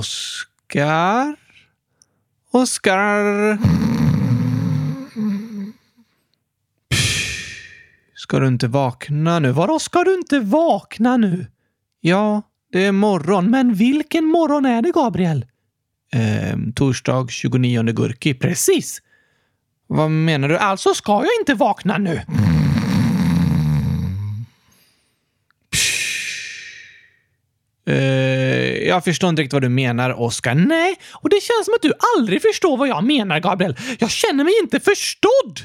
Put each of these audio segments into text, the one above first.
Oskar? Oskar? Ska du inte vakna nu? Vadå, ska du inte vakna nu? Ja, det är morgon. Men vilken morgon är det, Gabriel? Ehm, torsdag 29 Gurki. Precis! Vad menar du? Alltså ska jag inte vakna nu? Ehm jag förstår inte riktigt vad du menar, Oskar. Nej, och det känns som att du aldrig förstår vad jag menar, Gabriel. Jag känner mig inte förstådd!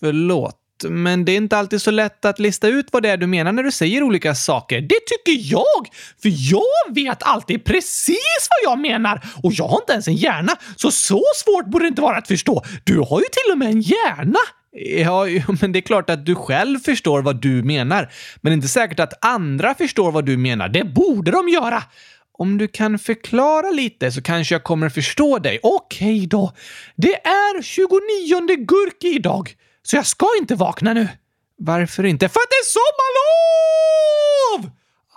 Förlåt, men det är inte alltid så lätt att lista ut vad det är du menar när du säger olika saker. Det tycker jag! För jag vet alltid precis vad jag menar och jag har inte ens en hjärna, så så svårt borde det inte vara att förstå. Du har ju till och med en hjärna! Ja, men det är klart att du själv förstår vad du menar. Men det är inte säkert att andra förstår vad du menar. Det borde de göra. Om du kan förklara lite så kanske jag kommer förstå dig. Okej då. Det är 29 Gurki idag, så jag ska inte vakna nu. Varför inte? För att det är sommarlov!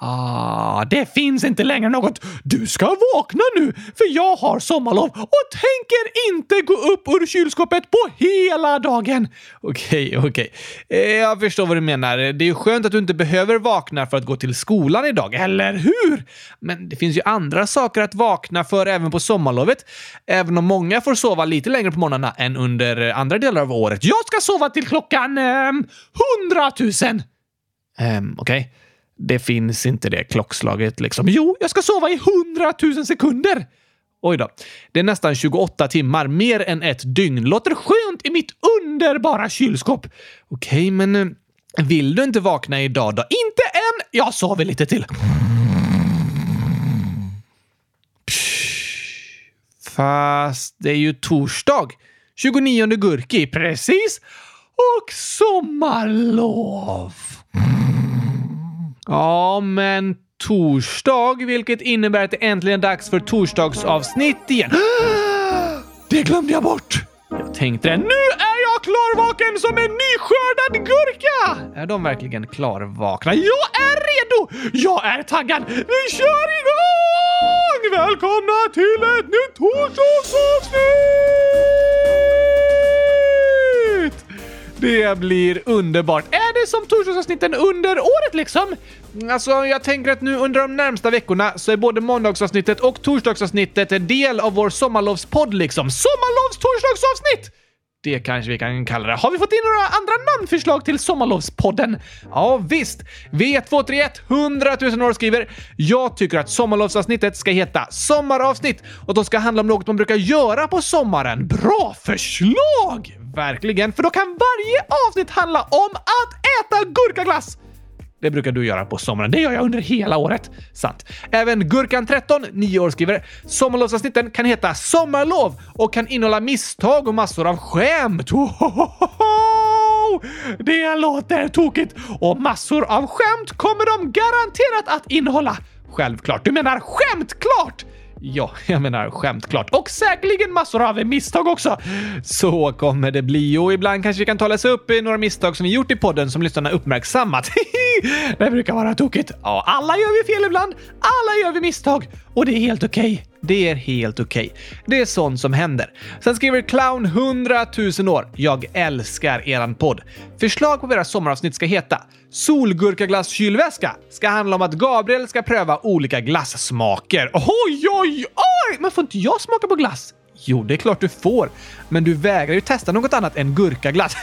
Ah, det finns inte längre något “du ska vakna nu” för jag har sommarlov och tänker inte gå upp ur kylskåpet på hela dagen. Okej, okay, okej. Okay. Jag förstår vad du menar. Det är ju skönt att du inte behöver vakna för att gå till skolan idag, eller hur? Men det finns ju andra saker att vakna för även på sommarlovet. Även om många får sova lite längre på morgnarna än under andra delar av året. Jag ska sova till klockan ehm, hundratusen! Eh, um, okej. Okay. Det finns inte det klockslaget liksom. Jo, jag ska sova i hundratusen sekunder! Oj då. Det är nästan 28 timmar, mer än ett dygn. Låter skönt i mitt underbara kylskåp. Okej, okay, men eh, vill du inte vakna idag då? Inte än! Jag sover lite till. Fast det är ju torsdag. 29 Gurki, precis. Och sommarlov. Ja, men torsdag, vilket innebär att det äntligen är dags för torsdagsavsnitt igen. Det glömde jag bort! Jag tänkte det. nu är jag klarvaken som en nyskördad gurka! Är de verkligen klarvakna? Jag är redo! Jag är taggad! Vi kör igång! Välkomna till ett nytt torsdagsavsnitt! Det blir underbart. Som torsdagsavsnitten under året liksom? Alltså, jag tänker att nu under de närmsta veckorna så är både måndagsavsnittet och torsdagsavsnittet en del av vår sommarlovspodd liksom. Sommarlovs torsdagsavsnitt! Det kanske vi kan kalla det. Har vi fått in några andra namnförslag till Sommarlovspodden? Ja, visst. V231 100 000 år skriver “Jag tycker att sommarlovsavsnittet ska heta Sommaravsnitt och de ska handla om något man brukar göra på sommaren. Bra förslag! Verkligen, för då kan varje avsnitt handla om att äta gurkaglass! Det brukar du göra på sommaren. Det gör jag under hela året. Sant. Även Gurkan13, 9 år, skriver “Sommarlovsavsnitten kan heta Sommarlov och kan innehålla misstag och massor av skämt.” Det låter tokigt och massor av skämt kommer de garanterat att innehålla. Självklart. Du menar skämtklart! Ja, jag menar skämt klart. Och säkerligen massor av misstag också. Så kommer det bli och ibland kanske vi kan ta läsa upp eh, några misstag som vi gjort i podden som lyssnarna uppmärksammat. det brukar vara tokigt. Ja, alla gör vi fel ibland. Alla gör vi misstag och det är helt okej. Okay. Det är helt okej. Okay. Det är sånt som händer. Sen skriver Clown 100 000 år. Jag älskar eran podd. Förslag på vad era sommaravsnitt ska heta. Solgurkaglasskylväska ska handla om att Gabriel ska pröva olika glassmaker. Oj, oj, oj! Men får inte jag smaka på glass? Jo, det är klart du får. Men du vägrar ju testa något annat än gurkaglass.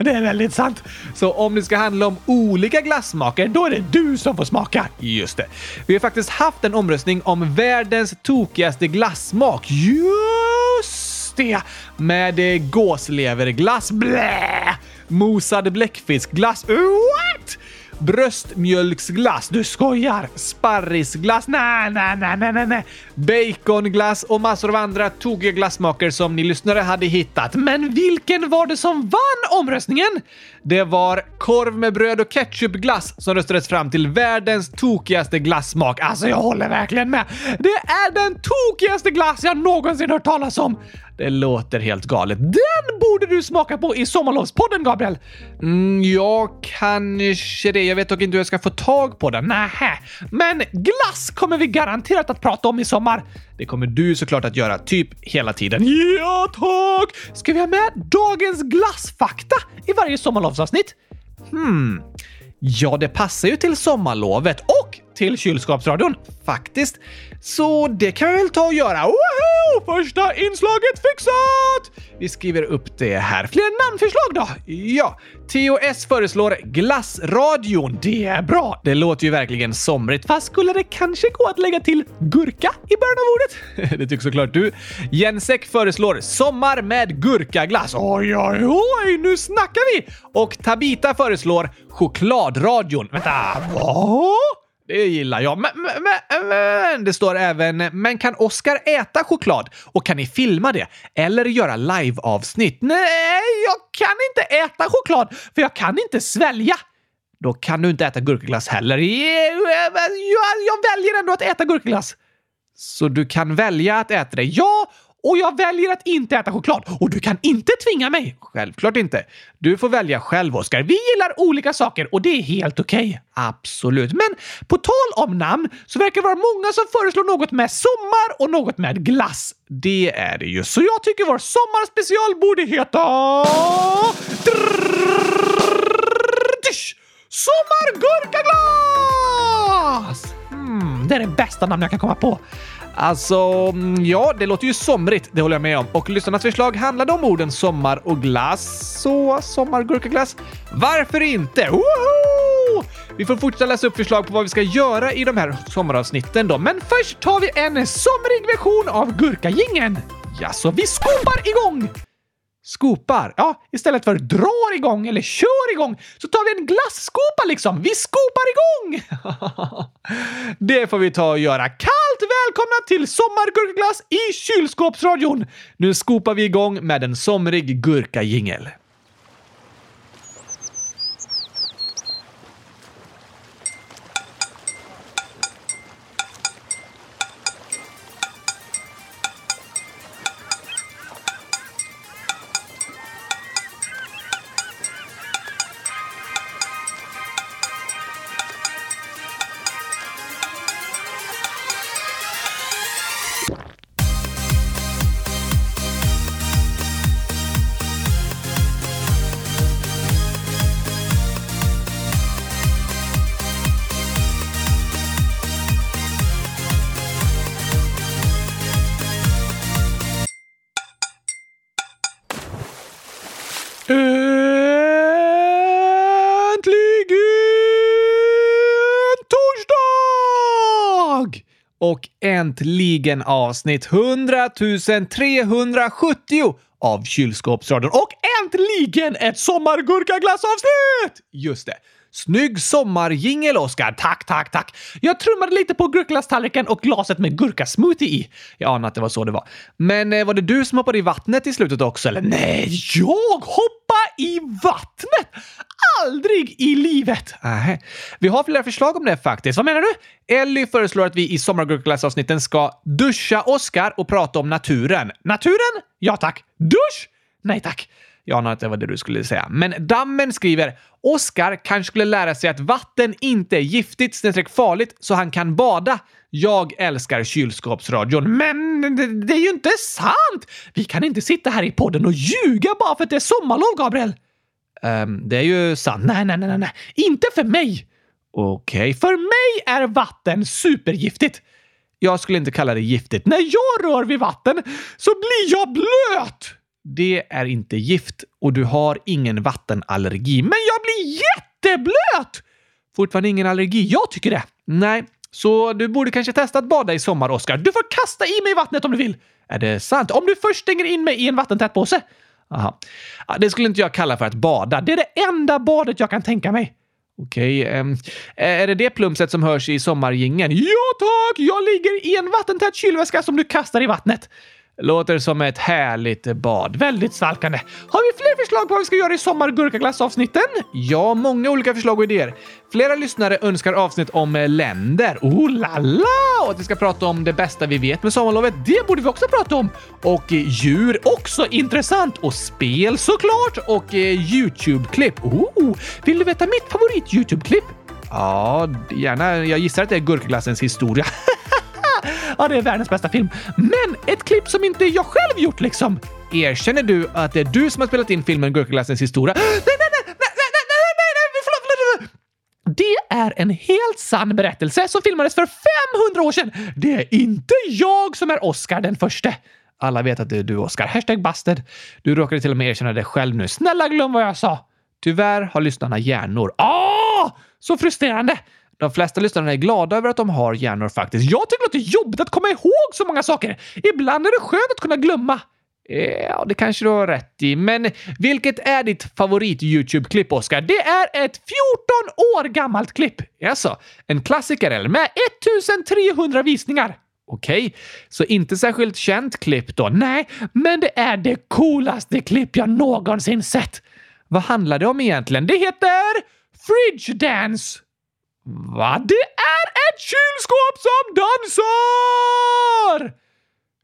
det är väldigt sant. Så om det ska handla om olika glassmaker, då är det du som får smaka. Just det. Vi har faktiskt haft en omröstning om världens tokigaste glassmak. Just Just det! Med eh, gåsleverglass. Blä! Mosad bläckfiskglass. What? bröstmjölksglass. Du skojar! Sparrisglass. Nej, nej, nej, nej, nej. Baconglass och massor av andra tokiga glassmaker som ni lyssnare hade hittat. Men vilken var det som vann omröstningen? Det var korv med bröd och ketchupglass som röstades fram till världens tokigaste glassmak. Alltså, jag håller verkligen med. Det är den tokigaste glass jag någonsin hört talas om. Det låter helt galet. Den borde du smaka på i Sommarlovspodden, Gabriel! Mm, ja, kanske det. Jag vet dock inte hur jag ska få tag på den. Nähä. Men glass kommer vi garanterat att prata om i sommar. Det kommer du såklart att göra typ hela tiden. Ja, tack! Ska vi ha med dagens glassfakta i varje sommarlovsavsnitt? Hmm. Ja, det passar ju till sommarlovet och till kylskåpsradion. Faktiskt. Så det kan vi väl ta och göra. Woho! Första inslaget fixat! Vi skriver upp det här. Fler namnförslag då? Ja, TOS föreslår Glassradion. Det är bra. Det låter ju verkligen somrigt. Fast skulle det kanske gå att lägga till gurka i början av ordet? det tycker såklart du. Jensek föreslår Sommar med gurkaglass. Oj, oj, oj, nu snackar vi! Och Tabita föreslår Chokladradion. Vänta, vad? Det gillar jag. Men, men, men, det står även “Men kan Oscar äta choklad? Och kan ni filma det? Eller göra live-avsnitt?” Nej, jag kan inte äta choklad för jag kan inte svälja. Då kan du inte äta gurkaglass heller. Jag, jag väljer ändå att äta gurkaglass. Så du kan välja att äta det? Ja, och jag väljer att inte äta choklad. Och du kan inte tvinga mig! Självklart inte. Du får välja själv, Oskar. Vi gillar olika saker och det är helt okej. Okay. Absolut. Men på tal om namn så verkar det vara många som föreslår något med sommar och något med glass. Det är det ju. Så jag tycker vår sommarspecial borde heta... Sommargurkaglas! Mm, det är det bästa namn jag kan komma på. Alltså, mm, ja, det låter ju somrigt, det håller jag med om. Och lyssnarnas förslag handlade om orden sommar och glass, så sommargurkaglass. Varför inte? Woho! Vi får fortsätta läsa upp förslag på vad vi ska göra i de här sommaravsnitten då, men först tar vi en somrig version av gurkagingen. Ja, så vi skopar igång! Skopar? Ja, istället för drar igång eller kör igång så tar vi en glasskopa liksom. Vi skopar igång! det får vi ta och göra. Varmt välkomna till Sommargurkaglass i kylskåpsradion! Nu skopar vi igång med en somrig gurkajingel. Och äntligen avsnitt 100 370 av Kylskåpsradion och äntligen ett sommargurkaglassavsnitt! Just det. Snygg sommarjingel, Oskar. Tack, tack, tack. Jag trummade lite på gurkaglasstallriken och glaset med gurkasmoothie i. Jag anade att det var så det var. Men eh, var det du som hoppade i vattnet i slutet också, eller? Nej, jag hoppade i vattnet! Aldrig i livet! Äh. Vi har flera förslag om det faktiskt. Vad menar du? Ellie föreslår att vi i sommargurkaglassavsnitten ska duscha Oskar och prata om naturen. Naturen? Ja tack. Dusch? Nej tack. Jag anar att det var det du skulle säga. Men Dammen skriver Oskar kanske skulle lära sig att vatten inte är giftigt snedstreck farligt så han kan bada. Jag älskar kylskåpsradion. Men det, det, är ju inte sant! Vi kan inte sitta här i podden och ljuga bara för att det är sommarlov, Gabriel. Um, det är ju sant. Nej, nej, nej, nej. Inte för mig! Okej. Okay. För mig är vatten supergiftigt. Jag skulle inte kalla det giftigt. När jag rör vid vatten så blir jag blöt! Det är inte gift och du har ingen vattenallergi. Men jag blir jätteblöt! Fortfarande ingen allergi. Jag tycker det. Nej, så du borde kanske testa att bada i sommar, Oskar. Du får kasta i mig vattnet om du vill. Är det sant? Om du först stänger in mig i en vattentät påse. Aha. Det skulle inte jag kalla för att bada. Det är det enda badet jag kan tänka mig. Okej, okay, um, är det det plumset som hörs i sommargingen? Ja tack! Jag ligger i en vattentät kylväska som du kastar i vattnet. Låter som ett härligt bad. Väldigt svalkande. Har vi fler förslag på vad vi ska göra i sommargurkaglassavsnitten? Ja, många olika förslag och idéer. Flera lyssnare önskar avsnitt om länder. Oh la la! Och att vi ska prata om det bästa vi vet med sommarlovet. Det borde vi också prata om. Och eh, djur, också intressant. Och spel såklart. Och eh, Youtube-klipp. Oh, vill du veta mitt favorit Youtube-klipp? Ja, gärna. Jag gissar att det är Gurkaglassens historia. ja, det är världens bästa film. Men ett klipp som inte jag själv gjort liksom. Erkänner du att det är du som har spelat in filmen Gurkaglassens historia? Nej, nej, nej, nej, nej, nej, nej, nej, förlåt, förlåt, förlåt. Det är en helt sann berättelse som filmades för 500 år sedan. Det är inte jag som är Oscar den förste. Alla vet att det är du, Oscar. Hashtag bastard. Du råkade till och med erkänna det själv nu. Snälla glöm vad jag sa. Tyvärr har lyssnarna hjärnor. Ah! Så frustrerande! De flesta lyssnarna är glada över att de har hjärnor faktiskt. Jag tycker det låter jobbigt att komma ihåg så många saker. Ibland är det skönt att kunna glömma. Ja, det kanske du har rätt i. Men vilket är ditt favorit-Youtube-klipp, Oskar? Det är ett 14 år gammalt klipp. Alltså, en klassiker eller? Med 1300 visningar. Okej, så inte särskilt känt klipp då? Nej, men det är det coolaste klipp jag någonsin sett. Vad handlar det om egentligen? Det heter Fridge Dance. Va? Det är ett kylskåp som dansar!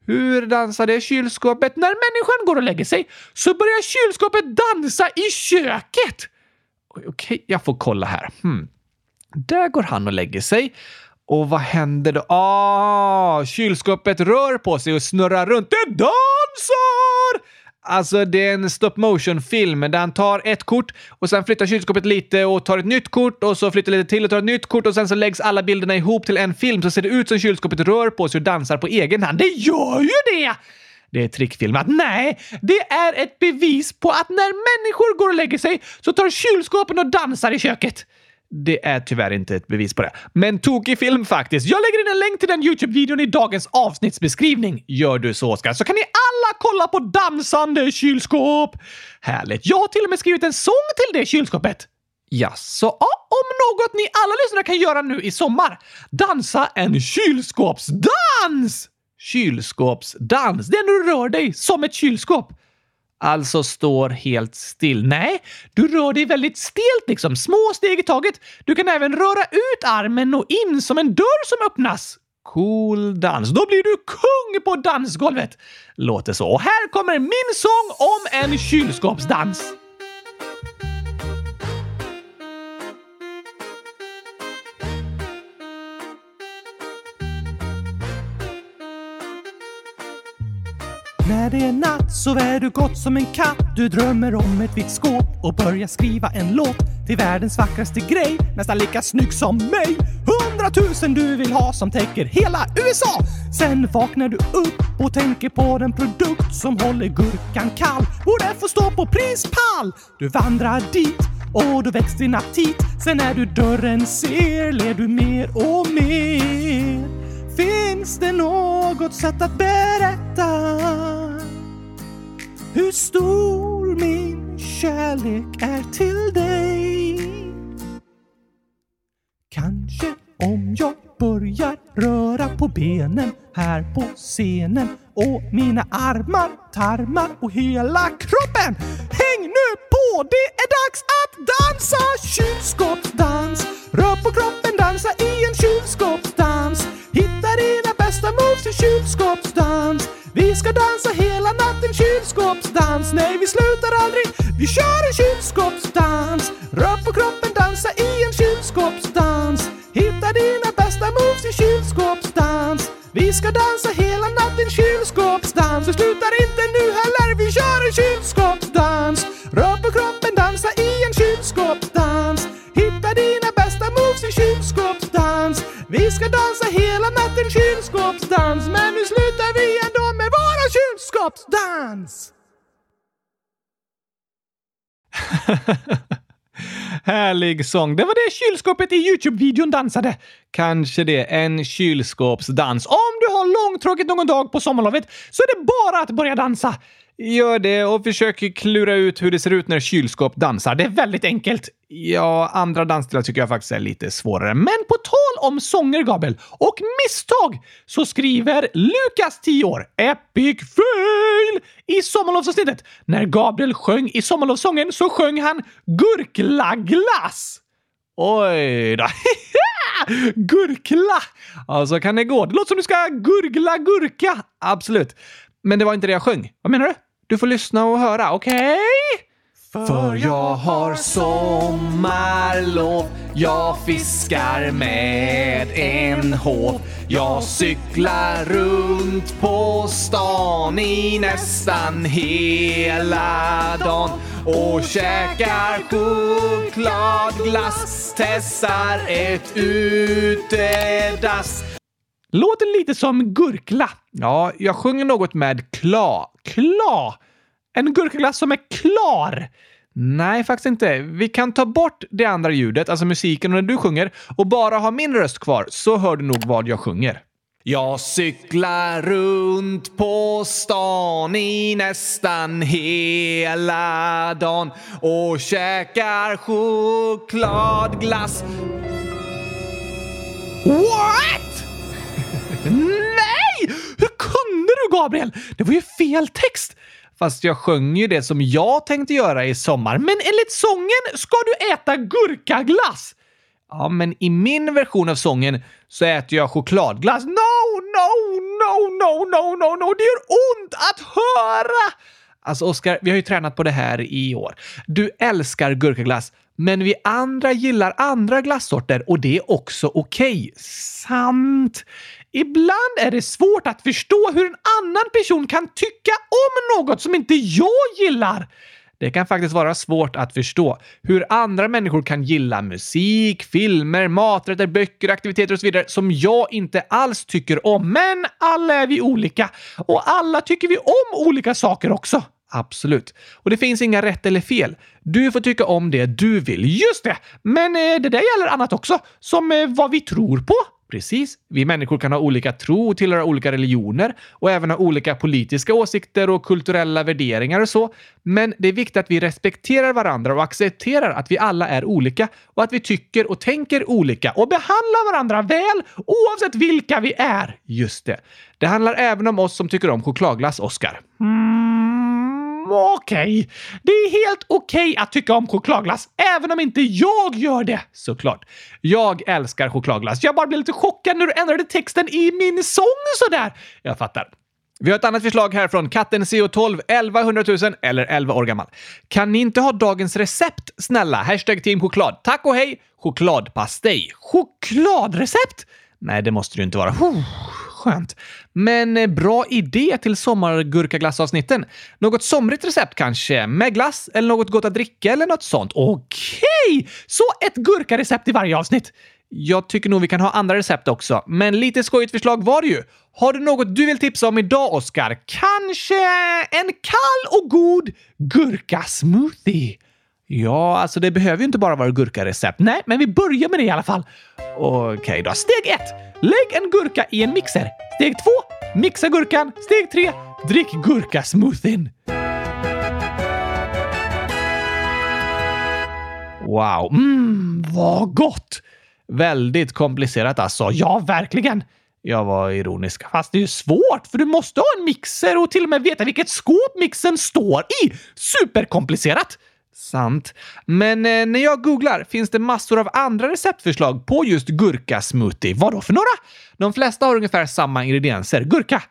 Hur dansar det kylskåpet? När människan går och lägger sig så börjar kylskåpet dansa i köket. Okej, jag får kolla här. Hmm. Där går han och lägger sig. Och vad händer då? Ah, kylskåpet rör på sig och snurrar runt. Det dansar! Alltså, det är en stop motion-film där han tar ett kort och sen flyttar kylskåpet lite och tar ett nytt kort och så flyttar lite till och tar ett nytt kort och sen så läggs alla bilderna ihop till en film så ser det ut som kylskåpet rör på sig och dansar på egen hand. Det gör ju det! Det är trickfilmat. Nej, det är ett bevis på att när människor går och lägger sig så tar kylskåpen och dansar i köket. Det är tyvärr inte ett bevis på det. Men tokig film faktiskt. Jag lägger in en länk till den Youtube-videon i dagens avsnittsbeskrivning. Gör du så, Oskar, så kan ni alla kolla på dansande kylskåp. Härligt. Jag har till och med skrivit en sång till det kylskåpet. Ja, så ja, om något ni alla lyssnare kan göra nu i sommar. Dansa en kylskåpsdans! Kylskåpsdans? Det är när du rör dig som ett kylskåp. Alltså står helt still. Nej, du rör dig väldigt stelt liksom, små steg i taget. Du kan även röra ut armen och in som en dörr som öppnas. Cool dans. Då blir du kung på dansgolvet. Låter så. Och här kommer min sång om en kylskåpsdans. Natt sover du gott som en katt. Du drömmer om ett vitt skåp och börjar skriva en låt till världens vackraste grej. Nästan lika snygg som mig. Hundratusen du vill ha som täcker hela USA. Sen vaknar du upp och tänker på den produkt som håller gurkan kall. Borde få stå på prispall. Du vandrar dit och då väcks din aptit. Sen när du dörren ser ler du mer och mer. Finns det något sätt att berätta hur stor min kärlek är till dig? Kanske om jag börjar röra på benen här på scenen och mina armar, tarmar och hela kroppen. Häng nu på! Det är dags att dansa kylskåpsdans. Rör på kroppen, dansa i en kylskåpsdans. Hitta dina bästa moves i kylskåpsdans. Vi ska dansa hela natten kylskåpsdans. Nej, vi slutar aldrig. Vi kör en kylskåpsdans. Rör på kroppen, dansa i en kylskåpsdans. Hitta dina bästa moves i kylskåpsdans. Vi ska dansa hela natten kylskåpsdans. Vi slutar inte nu heller. Vi kör en kylskåpsdans. Rör på kroppen, dansa i en kylskåpsdans. Hitta dina bästa moves i kylskåpsdans. Vi ska dansa hela natten kylskåpsdans. Men nu slutar kylskåpsdans. Härlig sång. Det var det kylskåpet i Youtube-videon dansade. Kanske det. En kylskåpsdans. Om du har långtråkigt någon dag på sommarlovet så är det bara att börja dansa. Gör det och försök klura ut hur det ser ut när kylskåp dansar. Det är väldigt enkelt. Ja, andra dansstilar tycker jag faktiskt är lite svårare. Men på tal om sånger, Gabriel, och misstag, så skriver Lukas, 10 år, Epic fail i sommarlovsavsnittet. När Gabriel sjöng i sommarlovssången så sjöng han gurklaglass. oj då. Gurkla! Ja, så kan det gå. Det låter som du ska gurgla gurka. Absolut. Men det var inte det jag sjöng. Vad menar du? Du får lyssna och höra, okej? För jag har sommarlov Jag fiskar med en håv Jag cyklar runt på stan i nästan hela dagen och käkar chokladglass Testar ett utedass Låter lite som gurkla. Ja, jag sjunger något med kla. Kla! En gurkaglass som är klar. Nej, faktiskt inte. Vi kan ta bort det andra ljudet, alltså musiken, när du sjunger och bara ha min röst kvar, så hör du nog vad jag sjunger. Jag cyklar runt på stan i nästan hela dagen och käkar chokladglass. What? Nej! Hur kunde du, Gabriel? Det var ju fel text. Fast jag sjöng ju det som jag tänkte göra i sommar. Men enligt sången ska du äta gurkaglass. Ja, men i min version av sången så äter jag chokladglass. No, no, no, no, no, no, no. Det gör ont att höra! Alltså, Oskar, vi har ju tränat på det här i år. Du älskar gurkaglass, men vi andra gillar andra glassorter och det är också okej. Sant. Ibland är det svårt att förstå hur en annan person kan tycka om något som inte jag gillar. Det kan faktiskt vara svårt att förstå hur andra människor kan gilla musik, filmer, maträtter, böcker, aktiviteter och så vidare som jag inte alls tycker om. Men alla är vi olika och alla tycker vi om olika saker också. Absolut. Och det finns inga rätt eller fel. Du får tycka om det du vill. Just det! Men eh, det där gäller annat också, som eh, vad vi tror på. Precis. Vi människor kan ha olika tro och tillhöra olika religioner och även ha olika politiska åsikter och kulturella värderingar och så. Men det är viktigt att vi respekterar varandra och accepterar att vi alla är olika och att vi tycker och tänker olika Och behandlar varandra väl oavsett vilka vi är. Just det. Det handlar även om oss som tycker om chokladglass, Oscar. Mm, okej. Det är helt okej att tycka om chokladglass, även om inte jag gör det. Såklart. Jag älskar chokladglass. Jag bara blev lite chockad när du ändrade texten i min sång sådär. Jag fattar. Vi har ett annat förslag här från katten CO12 1100 000 eller 11 år gammal. Kan ni inte ha dagens recept snälla? Hashtag team choklad. Tack och hej! Chokladpastej. Chokladrecept? Nej, det måste det ju inte vara. Skönt. Men eh, bra idé till sommargurkaglassavsnitten. Något somrigt recept kanske? Med glass eller något gott att dricka eller något sånt? Okej! Så ett gurkarecept i varje avsnitt. Jag tycker nog vi kan ha andra recept också, men lite skojigt förslag var det ju. Har du något du vill tipsa om idag, Oskar? Kanske en kall och god gurkasmoothie? Ja, alltså det behöver ju inte bara vara gurkarecept. Nej, men vi börjar med det i alla fall. Okej då. Steg ett. Lägg en gurka i en mixer. Steg två. Mixa gurkan. Steg tre. Drick gurkasmoothien. Wow. Mmm, vad gott! Väldigt komplicerat alltså. Ja, verkligen. Jag var ironisk. Fast det är ju svårt, för du måste ha en mixer och till och med veta vilket skåp mixen står i. Superkomplicerat! Sant. Men eh, när jag googlar finns det massor av andra receptförslag på just gurkasmoothie. Vad då för några? De flesta har ungefär samma ingredienser. Gurka.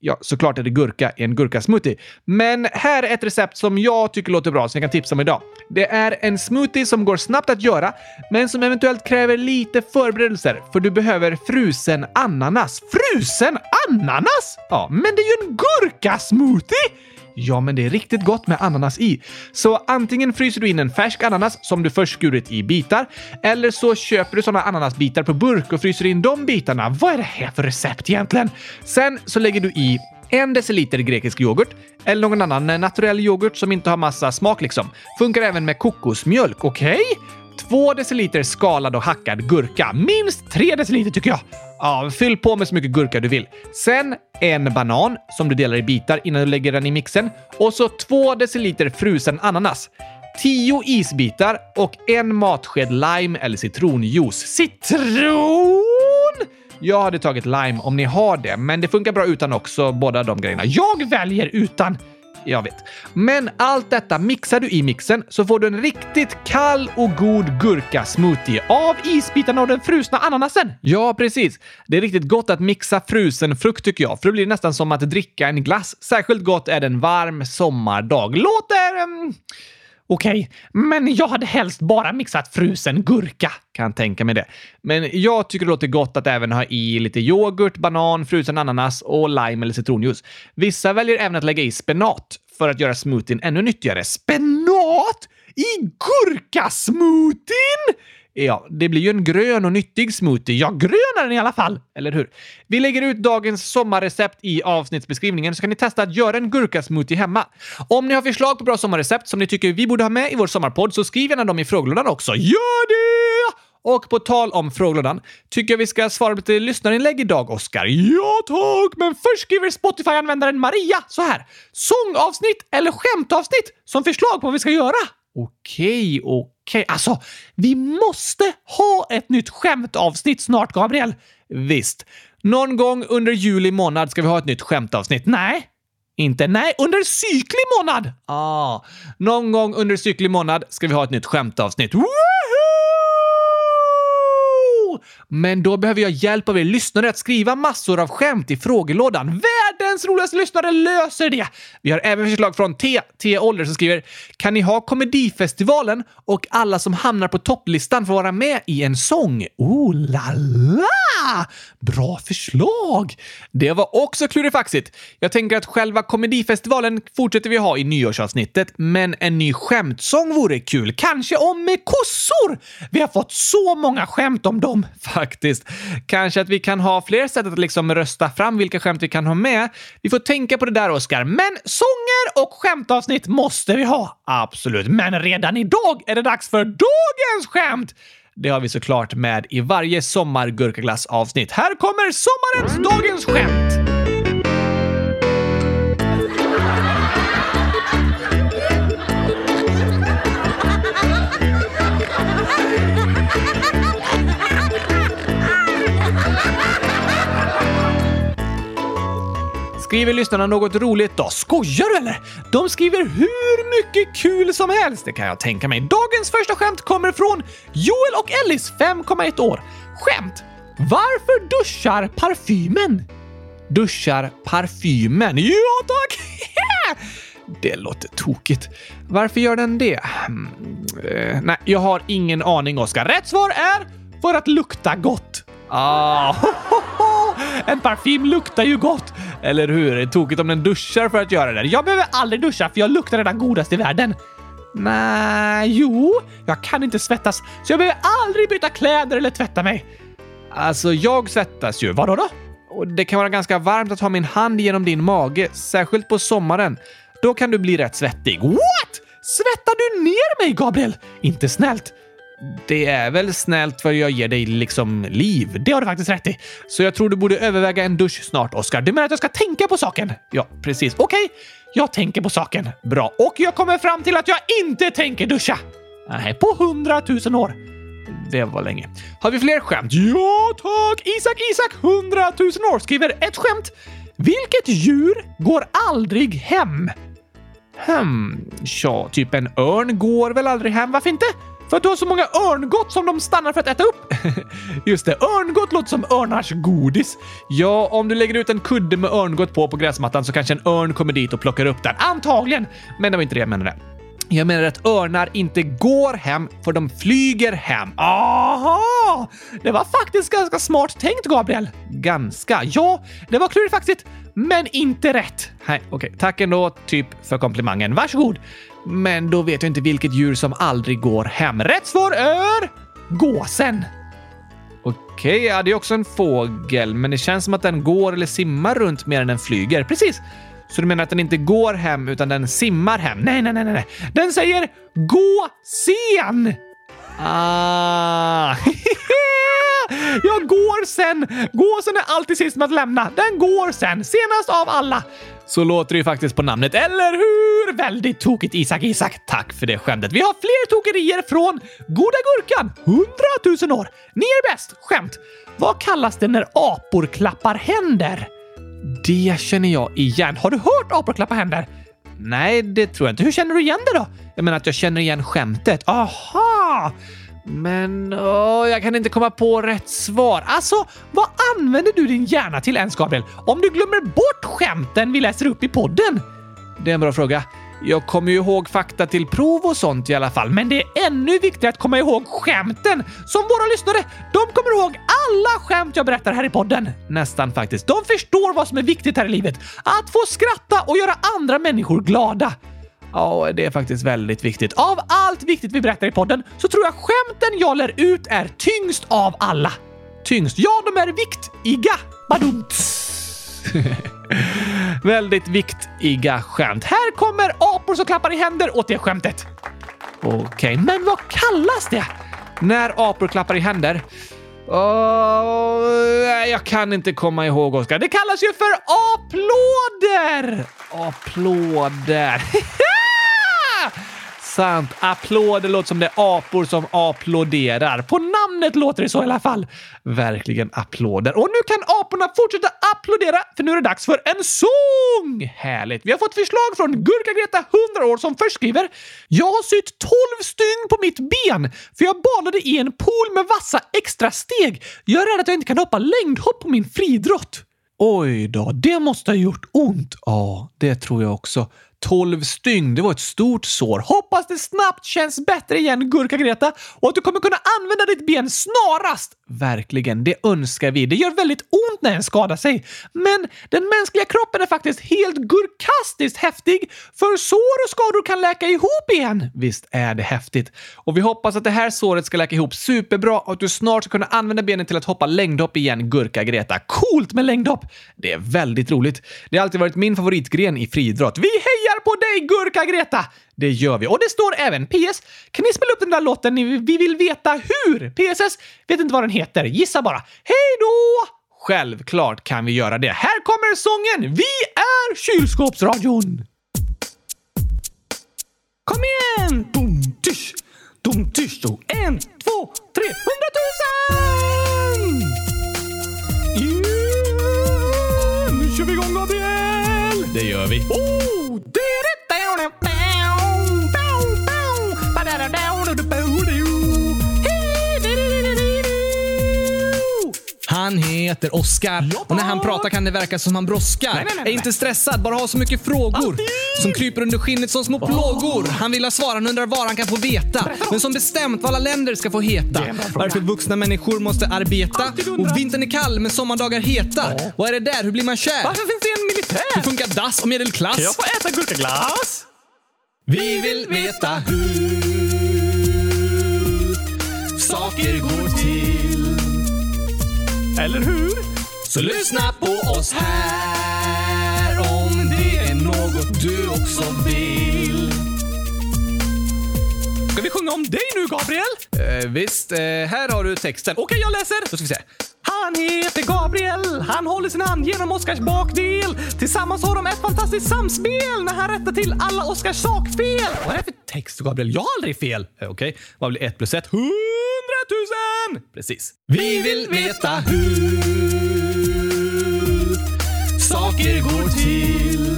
Ja, såklart är det gurka i en gurkasmoothie. Men här är ett recept som jag tycker låter bra som jag kan tipsa om idag. Det är en smoothie som går snabbt att göra, men som eventuellt kräver lite förberedelser, för du behöver frusen ananas. Frusen ananas? Ja, Men det är ju en gurkasmoothie! Ja, men det är riktigt gott med ananas i. Så antingen fryser du in en färsk ananas som du först skurit i bitar, eller så köper du sådana ananasbitar på burk och fryser in de bitarna. Vad är det här för recept egentligen? Sen så lägger du i en deciliter grekisk yoghurt eller någon annan naturell yoghurt som inte har massa smak liksom. Funkar även med kokosmjölk, okej? Två deciliter skalad och hackad gurka. Minst tre deciliter tycker jag. Ja, fyll på med så mycket gurka du vill. Sen en banan som du delar i bitar innan du lägger den i mixen. Och så två deciliter frusen ananas. 10 isbitar och en matsked lime eller citronjuice. Citron! Jag hade tagit lime om ni har det, men det funkar bra utan också, båda de grejerna. Jag väljer utan. Jag vet. Men allt detta mixar du i mixen så får du en riktigt kall och god gurkasmoothie Av isbitarna och den frusna ananasen. Ja, precis. Det är riktigt gott att mixa frusen frukt tycker jag, för det blir nästan som att dricka en glass. Särskilt gott är det en varm sommardag. Låter... Um... Okej, men jag hade helst bara mixat frusen gurka. Kan tänka mig det. Men jag tycker det låter gott att även ha i lite yoghurt, banan, frusen ananas och lime eller citronjuice. Vissa väljer även att lägga i spenat för att göra smoothien ännu nyttigare. Spenat i gurkasmoothien? Ja, det blir ju en grön och nyttig smoothie. Ja, grön är den i alla fall. Eller hur? Vi lägger ut dagens sommarrecept i avsnittsbeskrivningen så kan ni testa att göra en gurkasmoothie hemma. Om ni har förslag på bra sommarrecept som ni tycker vi borde ha med i vår sommarpodd så skriv gärna dem i frågelådan också. Gör det! Och på tal om frågelådan, tycker jag vi ska svara på lite lyssnarinlägg idag, Oskar? Ja tack! Men först skriver Spotify-användaren Maria så här. Sångavsnitt eller skämtavsnitt som förslag på vad vi ska göra. Okej, okej. Okej, alltså, vi måste ha ett nytt skämtavsnitt snart, Gabriel. Visst. Någon gång under juli månad ska vi ha ett nytt skämtavsnitt. Nej. Inte nej, under cyklig månad! Ah, någon gång under cyklig månad ska vi ha ett nytt skämtavsnitt. Woohoo! Men då behöver jag hjälp av er lyssnare att skriva massor av skämt i frågelådan. Världens roligaste lyssnare löser det! Vi har även förslag från T. T. Ålder som skriver “Kan ni ha Komedifestivalen och alla som hamnar på topplistan får vara med i en sång?” Oh la la! Bra förslag! Det var också klurifaxigt. Jag tänker att själva Komedifestivalen fortsätter vi ha i nyårsavsnittet, men en ny skämtsång vore kul. Kanske om kossor! Vi har fått så många skämt om dem faktiskt. Kanske att vi kan ha fler sätt att liksom rösta fram vilka skämt vi kan ha med. Vi får tänka på det där, Oskar. Men sånger och skämtavsnitt måste vi ha. Absolut. Men redan idag är det dags för dagens skämt! Det har vi såklart med i varje sommargurkaglassavsnitt. Här kommer sommarens dagens skämt! Skriver lyssnarna något roligt då? Skojar du eller? De skriver hur mycket kul som helst, det kan jag tänka mig. Dagens första skämt kommer från Joel och Ellis, 5,1 år. Skämt! Varför duschar parfymen? Duschar parfymen? Ja tack! Det låter tokigt. Varför gör den det? Mm, eh, nej, jag har ingen aning, Oskar. Rätt svar är för att lukta gott. Ah, en parfym luktar ju gott. Eller hur? Det är tokigt om den duschar för att göra det. Jag behöver aldrig duscha för jag luktar redan godast i världen. Nej, jo, jag kan inte svettas så jag behöver aldrig byta kläder eller tvätta mig. Alltså, jag svettas ju. Vadå då? Och det kan vara ganska varmt att ha min hand genom din mage, särskilt på sommaren. Då kan du bli rätt svettig. What? Svettar du ner mig, Gabriel? Inte snällt. Det är väl snällt för jag ger dig liksom liv. Det har du faktiskt rätt i. Så jag tror du borde överväga en dusch snart, Oskar. Du menar att jag ska tänka på saken? Ja, precis. Okej, okay. jag tänker på saken. Bra. Och jag kommer fram till att jag inte tänker duscha. Nej, på hundratusen år. Det var länge. Har vi fler skämt? Ja, tack! Isak Isak, hundratusen år, skriver ett skämt. Vilket djur går aldrig hem? Hmm, ja, typ en örn går väl aldrig hem? Varför inte? För att du har så många örngott som de stannar för att äta upp. Just det, örngott låter som örnars godis. Ja, om du lägger ut en kudde med örngott på på gräsmattan så kanske en örn kommer dit och plockar upp den. Antagligen! Men det var inte det jag menade. Jag menar att örnar inte går hem, för de flyger hem. Aha! Det var faktiskt ganska smart tänkt, Gabriel. Ganska? Ja, det var klurigt faktiskt, men inte rätt. Nej, okej. Okay. Tack ändå, typ, för komplimangen. Varsågod. Men då vet jag inte vilket djur som aldrig går hem. Rätt svar är gåsen. Okej, okay, ja, det är också en fågel, men det känns som att den går eller simmar runt mer än den flyger. Precis. Så du menar att den inte går hem utan den simmar hem? Nej, nej, nej, nej. Den säger gå sen! Ah. Jag går sen! Gåsen är alltid sist med att lämna. Den går sen, senast av alla. Så låter det ju faktiskt på namnet, eller hur? Väldigt tokigt Isak Isak. Tack för det skämtet. Vi har fler tokerier från Goda Gurkan. 100 000 år. Ni är bäst. Skämt. Vad kallas det när apor klappar händer? Det känner jag igen. Har du hört apor klappa händer? Nej, det tror jag inte. Hur känner du igen det då? Jag menar att jag känner igen skämtet. Aha! Men åh, jag kan inte komma på rätt svar. Alltså, vad använder du din hjärna till ens, Gabriel? Om du glömmer bort skämten vi läser upp i podden? Det är en bra fråga. Jag kommer ju ihåg fakta till prov och sånt i alla fall, men det är ännu viktigare att komma ihåg skämten. Som våra lyssnare, de kommer ihåg alla skämt jag berättar här i podden. Nästan faktiskt. De förstår vad som är viktigt här i livet. Att få skratta och göra andra människor glada. Ja, det är faktiskt väldigt viktigt. Av allt viktigt vi berättar i podden så tror jag skämten jag lär ut är tyngst av alla. Tyngst? Ja, de är viktiga. Badumts. väldigt viktiga skämt. Här kommer apor som klappar i händer åt det skämtet. Okej, okay, men vad kallas det? När apor klappar i händer? Oh, jag kan inte komma ihåg, Oskar. Det kallas ju för applåder! Applåder. Sant. Applåder låter som det är apor som applåderar. På namnet låter det så i alla fall. Verkligen applåder. Och nu kan aporna fortsätta applådera, för nu är det dags för en sång! Härligt. Vi har fått förslag från Gurka-Greta, 100 år, som först skriver “Jag har sytt 12 stygn på mitt ben, för jag badade i en pool med vassa extra steg. Jag är rädd att jag inte kan hoppa längdhopp på min fridrott.” Oj då, det måste ha gjort ont. Ja, det tror jag också. 12 stygn. Det var ett stort sår. Hoppas det snabbt känns bättre igen, Gurka-Greta, och att du kommer kunna använda ditt ben snarast. Verkligen, det önskar vi. Det gör väldigt ont när en skadar sig. Men den mänskliga kroppen är faktiskt helt gurkastiskt häftig, för sår och skador kan läka ihop igen. Visst är det häftigt. Och vi hoppas att det här såret ska läka ihop superbra och att du snart ska kunna använda benen till att hoppa längdhopp igen, Gurka-Greta. Coolt med längdhopp! Det är väldigt roligt. Det har alltid varit min favoritgren i friidrott. Vi hejar på dig, Gurka-Greta! Det gör vi. Och det står även PS. Kan ni spela upp den där låten? Vi vill veta hur. PSS vet inte vad den heter. Gissa bara. Hej då! Självklart kan vi göra det. Här kommer sången. Vi är Kylskåpsradion! Kom igen! Dum, tysch, dum, tysch, då. En, två, tre, hundratusen! Yeah! Nu kör vi igång, Gabriel! Det gör vi. Oh, Did it down and down, down, down, down, down. Han heter Oskar och när han pratar kan det verka som han brådskar. Nej, nej, nej, Är inte stressad, bara har så mycket frågor som kryper under skinnet som små plågor. Han vill ha svar, han undrar var han kan få veta. Men som bestämt vad alla länder ska få heta. Varför vuxna människor måste arbeta. Och vintern är kall men sommardagar heta. Vad är det där? Hur blir man kär? Varför finns det en militär? Hur funkar dass och medelklass? Kan jag få äta gurkaglass? Vi vill veta hur saker går till. Eller hur? Så lyssna på oss här om det är något du också vill. Ska vi sjunga om dig nu, Gabriel? Eh, visst, eh, här har du texten. Okej, jag läser. Då ska vi se. Han heter Gabriel, han håller sin hand genom Oskars bakdel. Tillsammans har de ett fantastiskt samspel när han rättar till alla Oskars sakfel. Vad är det för text, Gabriel? Jag har aldrig fel. Okej, Okej, vad blir ett plus ett? Hundratusen! Precis. Vi vill veta hur saker går till.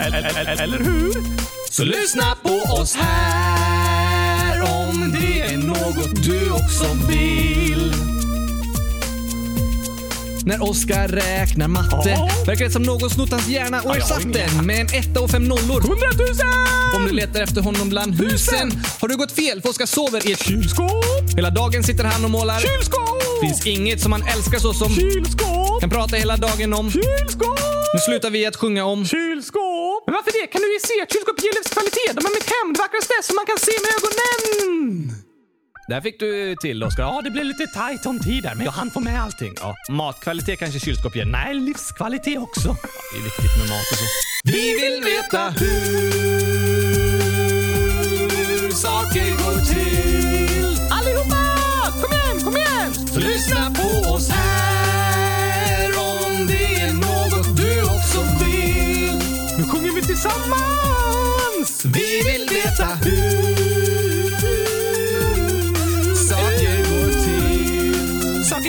Eller, eller, eller hur? Så lyssna på oss här om det är något du också vill. När Oskar räknar matte Ja. verkar det som någon snott hans hjärna och Ja, ersatt den med en etta och fem nollor. Hundratusen! Om du letar efter honom bland husen har du gått fel för Oskar sover i ett Kylskåp! Hela dagen sitter han och målar. Kylskåp! Finns inget som han älskar så som Kylskåp! kan prata hela dagen om. Kylskåp! Nu slutar vi att sjunga om. Kylskåp! Men varför det? Kan du ju se att kylskåp ger livskvalitet? De är mitt hem, det vackraste som man kan se med ögonen! Där fick du till, Oskar. Ja, det blev lite tajt om tid där, men jag hann få med allting. Ja, matkvalitet kanske kylskåp ger. Nej, livskvalitet också. Det är viktigt med mat och så. Vi vill veta hur saker går till. Allihopa! Kom igen, kom igen! Så lyssna på oss här om det är något du också vill. tillsammans. Vi vill veta hur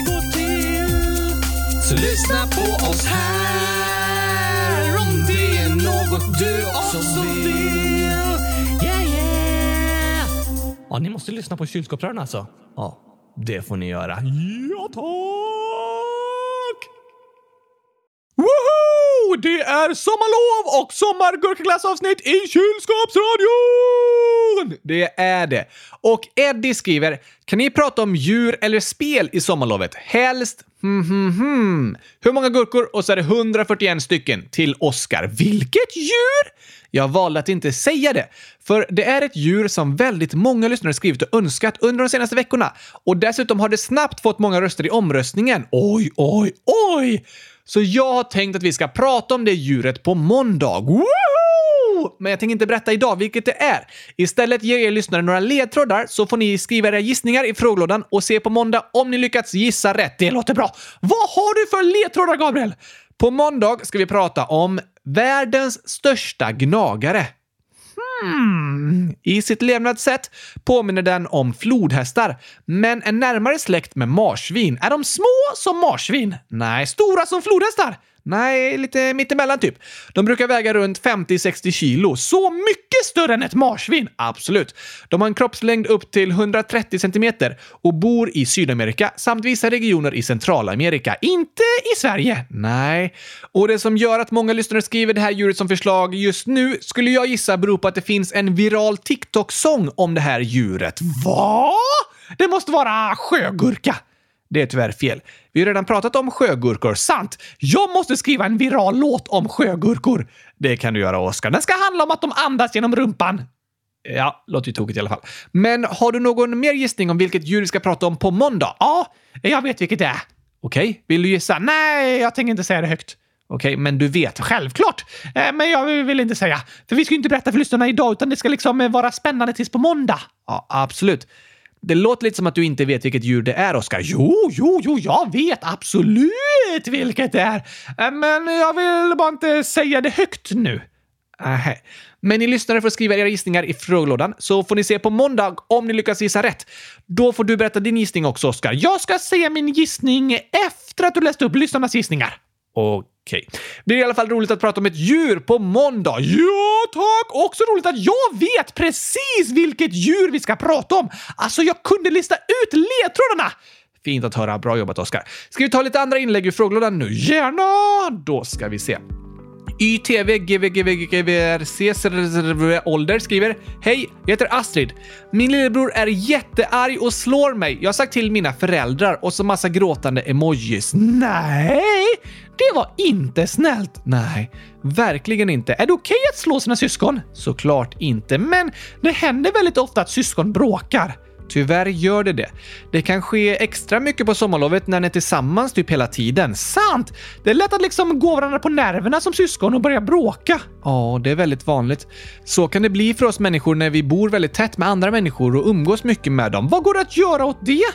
går till. Så lyssna på oss här om det är något du också vill. Yeah, yeah. Ja, ni måste lyssna på kylskåpsrören alltså. Ja, det får ni göra. Ja, tack! Det är sommarlov och sommargurkaglassavsnitt i kylskåpsradion! Det är det. Och Eddie skriver, kan ni prata om djur eller spel i sommarlovet? Helst Hmm, hmm, hmm. Hur många gurkor? Och så är det 141 stycken till Oscar. Vilket djur? Jag valde att inte säga det, för det är ett djur som väldigt många lyssnare skrivit och önskat under de senaste veckorna. Och dessutom har det snabbt fått många röster i omröstningen. Oj, oj, oj! Så jag har tänkt att vi ska prata om det djuret på måndag. Woohoo! Men jag tänker inte berätta idag vilket det är. Istället ger jag er lyssnare några ledtrådar så får ni skriva era gissningar i frågelådan och se på måndag om ni lyckats gissa rätt. Det låter bra. Vad har du för ledtrådar, Gabriel? På måndag ska vi prata om världens största gnagare. Mm. I sitt levnadssätt påminner den om flodhästar, men är närmare släkt med marsvin. Är de små som marsvin? Nej. Stora som flodhästar? Nej, lite mittemellan typ. De brukar väga runt 50-60 kilo. Så mycket större än ett marsvin! Absolut. De har en kroppslängd upp till 130 centimeter och bor i Sydamerika samt vissa regioner i Centralamerika. Inte i Sverige. Nej. Och det som gör att många lyssnare skriver det här djuret som förslag just nu skulle jag gissa beror på att det finns en viral TikTok-sång om det här djuret. Va? Det måste vara sjögurka. Det är tyvärr fel. Vi har redan pratat om sjögurkor. Sant! Jag måste skriva en viral låt om sjögurkor. Det kan du göra, Oskar. Den ska handla om att de andas genom rumpan. Ja, låter ju tokigt i alla fall. Men har du någon mer gissning om vilket djur vi ska prata om på måndag? Ja, jag vet vilket det är. Okej, okay. vill du gissa? Nej, jag tänker inte säga det högt. Okej, okay, men du vet självklart. Eh, men jag vill inte säga. För vi ska ju inte berätta för lyssnarna idag, utan det ska liksom eh, vara spännande tills på måndag. Ja, absolut. Det låter lite som att du inte vet vilket djur det är, Oskar. Jo, jo, jo, jag vet absolut vilket det är. Äh, men jag vill bara inte säga det högt nu. Äh, Aha. Men ni lyssnare får skriva era gissningar i frågelådan så får ni se på måndag om ni lyckas gissa rätt. Då får du berätta din gissning också, Oskar. Jag ska säga min gissning efter att du läst upp lyssnarnas gissningar. Okej. Okay. Det är i alla fall roligt att prata om ett djur på måndag. Ja, tack! Också roligt att jag vet precis vilket djur vi ska prata om. Alltså, jag kunde lista ut ledtrådarna. Fint att höra. Bra jobbat, Oskar. Ska vi ta lite andra inlägg ur frågelådan nu? Gärna! Då ska vi se. YTV GVGVGVRC ålder skriver Hej, jag heter Astrid. Min lillebror är jättearg och slår mig. Jag har sagt till mina föräldrar och så massa gråtande emojis. Nej, det var inte snällt. Nej, verkligen inte. Är det okej okay att slå sina syskon? Såklart inte, men det händer väldigt ofta att syskon bråkar. Tyvärr gör det det. Det kan ske extra mycket på sommarlovet när ni är tillsammans typ hela tiden. Sant! Det är lätt att liksom gå varandra på nerverna som syskon och börja bråka. Ja, det är väldigt vanligt. Så kan det bli för oss människor när vi bor väldigt tätt med andra människor och umgås mycket med dem. Vad går det att göra åt det?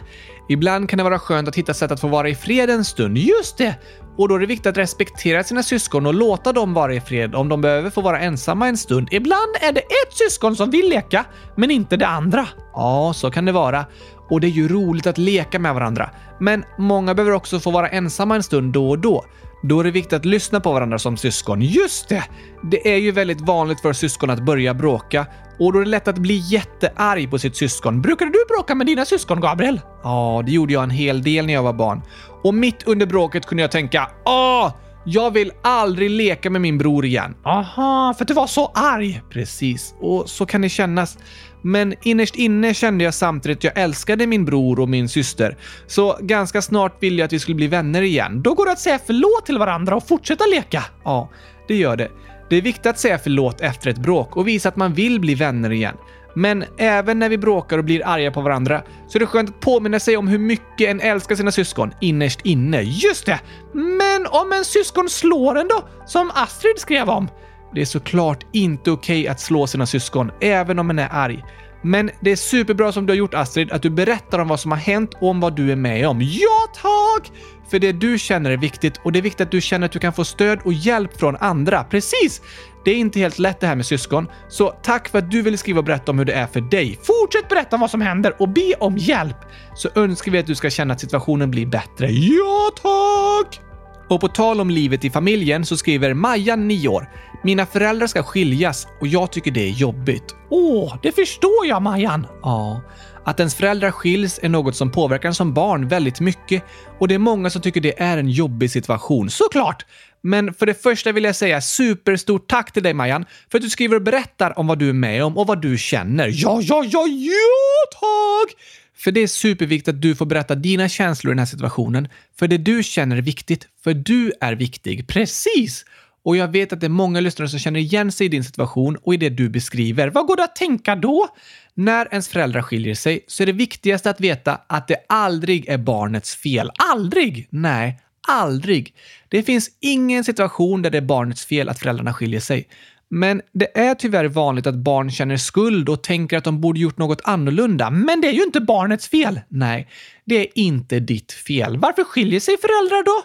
Ibland kan det vara skönt att hitta sätt att få vara i fred en stund. Just det! Och då är det viktigt att respektera sina syskon och låta dem vara i fred om de behöver få vara ensamma en stund. Ibland är det ett syskon som vill leka, men inte det andra. Ja, så kan det vara. Och det är ju roligt att leka med varandra. Men många behöver också få vara ensamma en stund då och då. Då är det viktigt att lyssna på varandra som syskon. Just det! Det är ju väldigt vanligt för syskon att börja bråka och då är det lätt att bli jättearg på sitt syskon. Brukade du bråka med dina syskon, Gabriel? Ja, det gjorde jag en hel del när jag var barn. Och mitt under bråket kunde jag tänka Åh! Jag vill aldrig leka med min bror igen. Aha, för du var så arg. Precis, och så kan det kännas. Men innerst inne kände jag samtidigt att jag älskade min bror och min syster. Så ganska snart ville jag att vi skulle bli vänner igen. Då går det att säga förlåt till varandra och fortsätta leka. Ja, det gör det. Det är viktigt att säga förlåt efter ett bråk och visa att man vill bli vänner igen. Men även när vi bråkar och blir arga på varandra så är det skönt att påminna sig om hur mycket en älskar sina syskon innerst inne. Just det! Men om en syskon slår en då? Som Astrid skrev om. Det är såklart inte okej okay att slå sina syskon, även om en är arg. Men det är superbra som du har gjort Astrid, att du berättar om vad som har hänt och om vad du är med om. Ja, tack! För det du känner är viktigt och det är viktigt att du känner att du kan få stöd och hjälp från andra. Precis! Det är inte helt lätt det här med syskon, så tack för att du ville skriva och berätta om hur det är för dig. Fortsätt berätta om vad som händer och be om hjälp, så önskar vi att du ska känna att situationen blir bättre. Ja, tack! Och på tal om livet i familjen så skriver Maja, 9 år. Mina föräldrar ska skiljas och jag tycker det är jobbigt. Åh, det förstår jag Majan. Ja, att ens föräldrar skiljs är något som påverkar en som barn väldigt mycket och det är många som tycker det är en jobbig situation. Såklart! Men för det första vill jag säga superstort tack till dig Majan för att du skriver och berättar om vad du är med om och vad du känner. Ja, ja, ja, ja, tack! För det är superviktigt att du får berätta dina känslor i den här situationen. För det du känner är viktigt, för du är viktig. Precis! Och jag vet att det är många lyssnare som känner igen sig i din situation och i det du beskriver. Vad går det att tänka då? När ens föräldrar skiljer sig så är det viktigaste att veta att det aldrig är barnets fel. Aldrig! Nej, aldrig. Det finns ingen situation där det är barnets fel att föräldrarna skiljer sig. Men det är tyvärr vanligt att barn känner skuld och tänker att de borde gjort något annorlunda. Men det är ju inte barnets fel! Nej, det är inte ditt fel. Varför skiljer sig föräldrar då?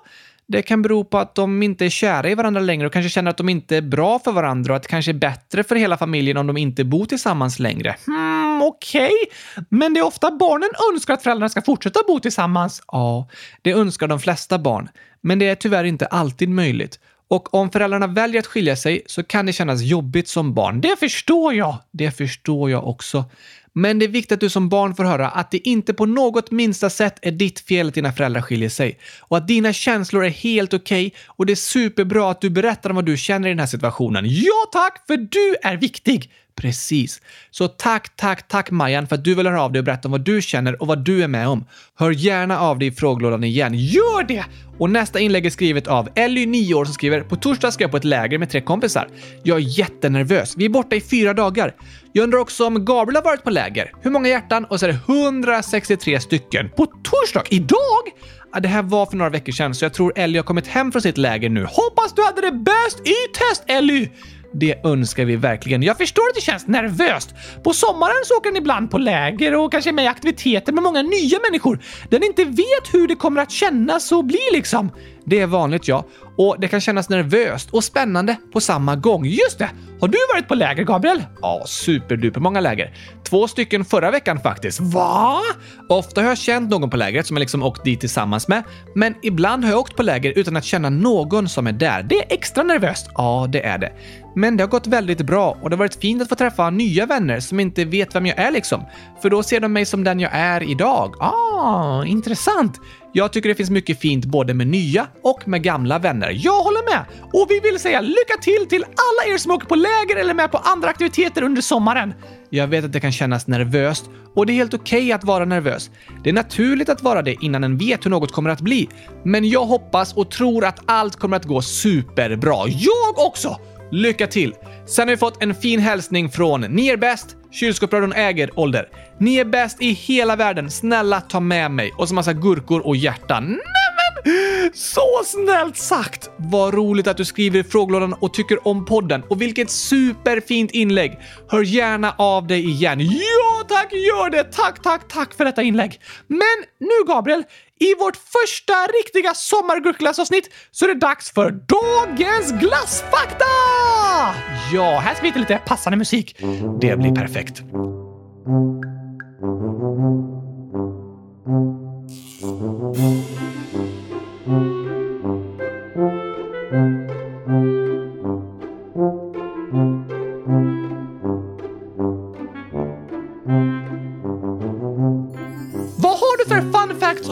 Det kan bero på att de inte är kära i varandra längre och kanske känner att de inte är bra för varandra och att det kanske är bättre för hela familjen om de inte bor tillsammans längre. Hmm, okej. Okay. Men det är ofta barnen önskar att föräldrarna ska fortsätta bo tillsammans. Ja, det önskar de flesta barn. Men det är tyvärr inte alltid möjligt. Och om föräldrarna väljer att skilja sig så kan det kännas jobbigt som barn. Det förstår jag! Det förstår jag också. Men det är viktigt att du som barn får höra att det inte på något minsta sätt är ditt fel att dina föräldrar skiljer sig. Och att dina känslor är helt okej okay, och det är superbra att du berättar om vad du känner i den här situationen. Ja tack, för du är viktig! Precis. Så tack, tack, tack Majan för att du vill höra av dig och berätta om vad du känner och vad du är med om. Hör gärna av dig i frågelådan igen. Gör det! Och nästa inlägg är skrivet av Elly9år som skriver “På torsdag ska jag på ett läger med tre kompisar. Jag är jättenervös. Vi är borta i fyra dagar. Jag undrar också om Gabriel har varit på läger. Hur många hjärtan? Och så är det 163 stycken. På torsdag? Idag? Det här var för några veckor sedan, så jag tror Ellie har kommit hem från sitt läger nu. Hoppas du hade det bäst i test, Ellie! Det önskar vi verkligen. Jag förstår att det känns nervöst. På sommaren så åker ni ibland på läger och kanske med i aktiviteter med många nya människor där ni inte vet hur det kommer att kännas och bli liksom. Det är vanligt ja. Och det kan kännas nervöst och spännande på samma gång. Just det! Har du varit på läger, Gabriel? Ja, superduper många läger. Två stycken förra veckan faktiskt. Va? Ofta har jag känt någon på lägret som jag liksom åkt dit tillsammans med, men ibland har jag åkt på läger utan att känna någon som är där. Det är extra nervöst. Ja, det är det. Men det har gått väldigt bra och det har varit fint att få träffa nya vänner som inte vet vem jag är liksom. För då ser de mig som den jag är idag. Ah, intressant. Jag tycker det finns mycket fint både med nya och med gamla vänner. Jag håller med! Och vi vill säga lycka till till alla er som åker på läger eller med på andra aktiviteter under sommaren. Jag vet att det kan kännas nervöst och det är helt okej okay att vara nervös. Det är naturligt att vara det innan en vet hur något kommer att bli. Men jag hoppas och tror att allt kommer att gå superbra. Jag också! Lycka till! Sen har vi fått en fin hälsning från Ni är bäst, kylskåpsradion äger ålder. Ni är bäst i hela världen, snälla ta med mig. Och så massa gurkor och hjärtan. Nämen! Så snällt sagt! Vad roligt att du skriver i frågelådan och tycker om podden. Och vilket superfint inlägg! Hör gärna av dig igen. Ja tack, gör det! Tack, tack, tack för detta inlägg. Men nu Gabriel, i vårt första riktiga sommargurkglassavsnitt så är det dags för dagens glassfakta! Ja, här ska vi hitta lite passande musik. Det blir perfekt.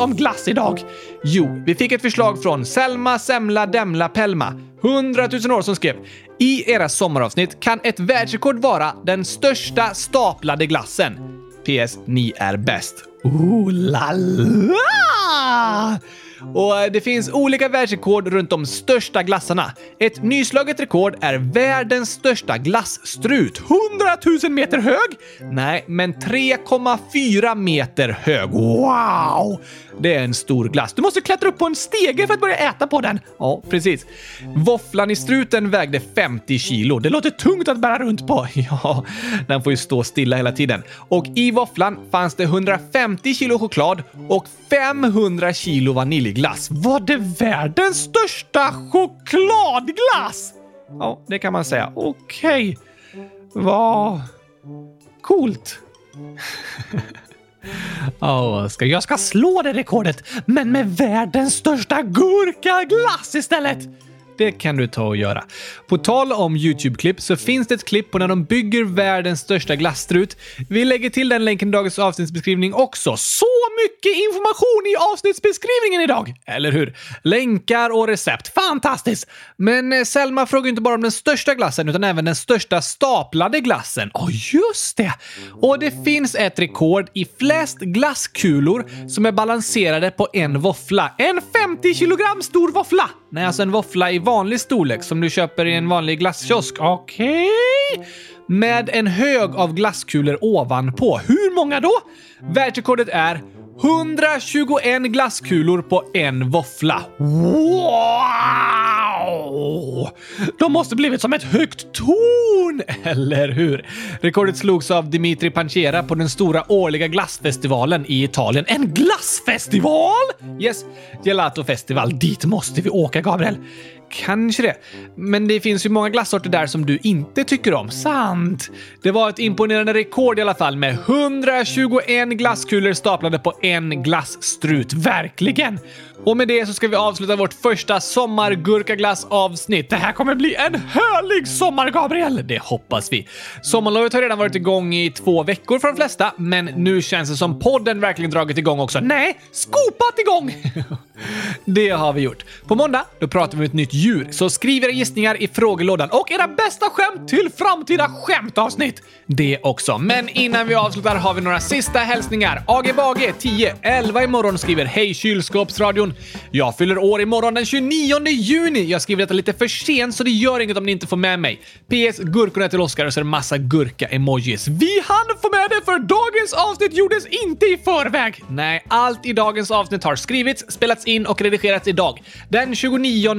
Om glass idag? Jo, vi fick ett förslag från Selma Semla Demla Pelma, 100 000 år, som skrev “I era sommaravsnitt kan ett världsrekord vara den största staplade glassen. PS. Ni är bäst.” Oh la la! Och eh, det finns olika världsrekord runt de största glassarna. Ett nyslaget rekord är världens största glassstrut. 100 000 meter hög? Nej, men 3,4 meter hög. Wow! Det är en stor glass. Du måste klättra upp på en stege för att börja äta på den. Ja, precis. Våfflan i struten vägde 50 kilo. Det låter tungt att bära runt på. Ja, den får ju stå stilla hela tiden. Och i våfflan fanns det 150 kilo choklad och 500 kilo vaniljglass. Var det världens största chokladglass? Ja, det kan man säga. Okej. Vad coolt. Oh, ska, jag ska slå det rekordet, men med världens största gurkaglass istället! Det kan du ta och göra. På tal om YouTube-klipp så finns det ett klipp på när de bygger världens största glasstrut. Vi lägger till den länken i dagens avsnittsbeskrivning också. Så mycket information i avsnittsbeskrivningen idag! Eller hur? Länkar och recept. Fantastiskt! Men eh, Selma frågar inte bara om den största glassen utan även den största staplade glassen. Ja, oh, just det! Och det finns ett rekord i flest glasskulor som är balanserade på en våffla. En 50 kilogram stor våffla! Nej, alltså en våffla i vanlig storlek som du köper i en vanlig glasskiosk. Okej? Okay. Med en hög av glasskulor ovanpå. Hur många då? Världsrekordet är 121 glasskulor på en våffla. Wow! De måste blivit som ett högt torn, eller hur? Rekordet slogs av Dimitri Panchera på den stora årliga glassfestivalen i Italien. En glassfestival? Yes, Gelato Festival. Dit måste vi åka, Gabriel. Kanske det. Men det finns ju många glassorter där som du inte tycker om. Sant. Det var ett imponerande rekord i alla fall med 121 glasskulor staplade på en glasstrut. Verkligen! Och med det så ska vi avsluta vårt första sommargurkaglass-avsnitt. Det här kommer bli en härlig sommar, Gabriel! Det hoppas vi. Sommarlovet har redan varit igång i två veckor för de flesta, men nu känns det som podden verkligen dragit igång också. Nej, skopat igång! det har vi gjort. På måndag, då pratar vi om ett nytt djur, så skriv era gissningar i frågelådan och era bästa skämt till framtida skämtavsnitt. Det också. Men innan vi avslutar har vi några sista hälsningar. AG Bage, 10, 11 imorgon skriver Hej kylskåpsradion. Jag fyller år imorgon den 29 juni. Jag skriver detta lite för sent så det gör inget om ni inte får med mig. PS. Gurkorna till Oscar och så är det massa gurka-emojis. Vi hann få med det för dagens avsnitt gjordes inte i förväg. Nej, allt i dagens avsnitt har skrivits, spelats in och redigerats idag. Den 29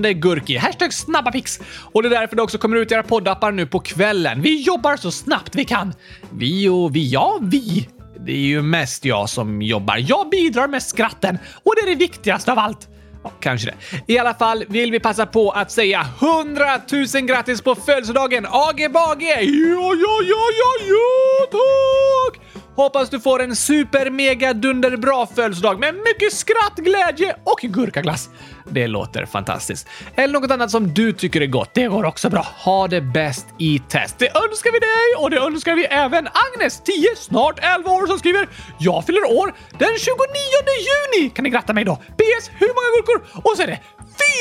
Gurki. Hashtag snabbapix. Och det är därför det också kommer ut i era poddappar nu på kvällen. Vi jobbar så snabbt vi kan. Vi och vi, ja vi. Det är ju mest jag som jobbar. Jag bidrar med skratten och det är det viktigaste av allt. Ja, kanske det. I alla fall vill vi passa på att säga 100 000 grattis på födelsedagen AG Bage! Ja, ja, ja, ja, ja, tack! Hoppas du får en super mega dunder bra födelsedag med mycket skratt, glädje och gurkaglass. Det låter fantastiskt. Eller något annat som du tycker är gott. Det går också bra. Ha det bäst i test. Det önskar vi dig och det önskar vi även Agnes, 10, snart 11 år, som skriver “Jag fyller år den 29 juni! Kan ni gratta mig då? PS. Hur många gurkor?” Och så är det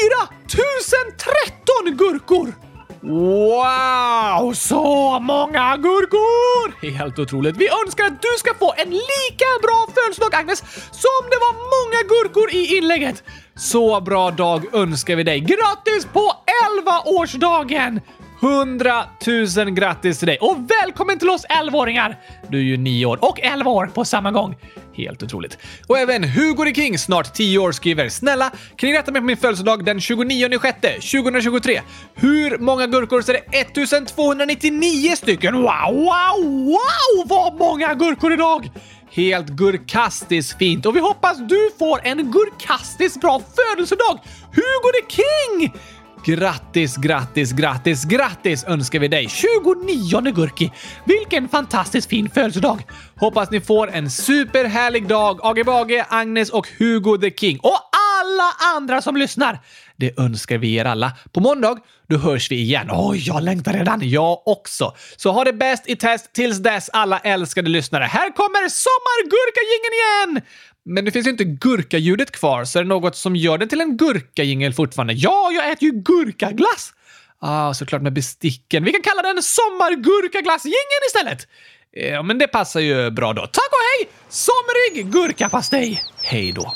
4013 gurkor! Wow, så många gurkor! Helt otroligt. Vi önskar att du ska få en lika bra födelsedag, Agnes, som det var många gurkor i inlägget. Så bra dag önskar vi dig. Grattis på 11-årsdagen! 100 000 grattis till dig och välkommen till oss 11-åringar! Du är ju 9 år och 11 år på samma gång. Helt otroligt. Och även Hugo the King, snart 10 år, skriver “Snälla, kan ni rätta mig på min födelsedag den 29 juni 2023? Hur många gurkor så är det 1299 stycken? Wow, wow, wow! Vad många gurkor idag! Helt gurkastiskt fint och vi hoppas du får en gurkastiskt bra födelsedag! Hugo the King! Grattis, grattis, grattis, grattis önskar vi dig 29 Gurki! Vilken fantastiskt fin födelsedag! Hoppas ni får en superhärlig dag, Age Bage, Agnes och Hugo the King och alla andra som lyssnar! Det önskar vi er alla. På måndag, då hörs vi igen. Oj, jag längtar redan. Jag också. Så ha det bäst i test tills dess, alla älskade lyssnare. Här kommer sommargurkagingen igen! Men det finns ju inte gurkaljudet kvar, så är det något som gör den till en gurkajingel fortfarande? Ja, jag äter ju gurkaglass! Ah, såklart med besticken. Vi kan kalla den sommargurkaglassjingeln istället! Ja, men det passar ju bra då. Tack och hej! Somrig gurkapastej! Hej då!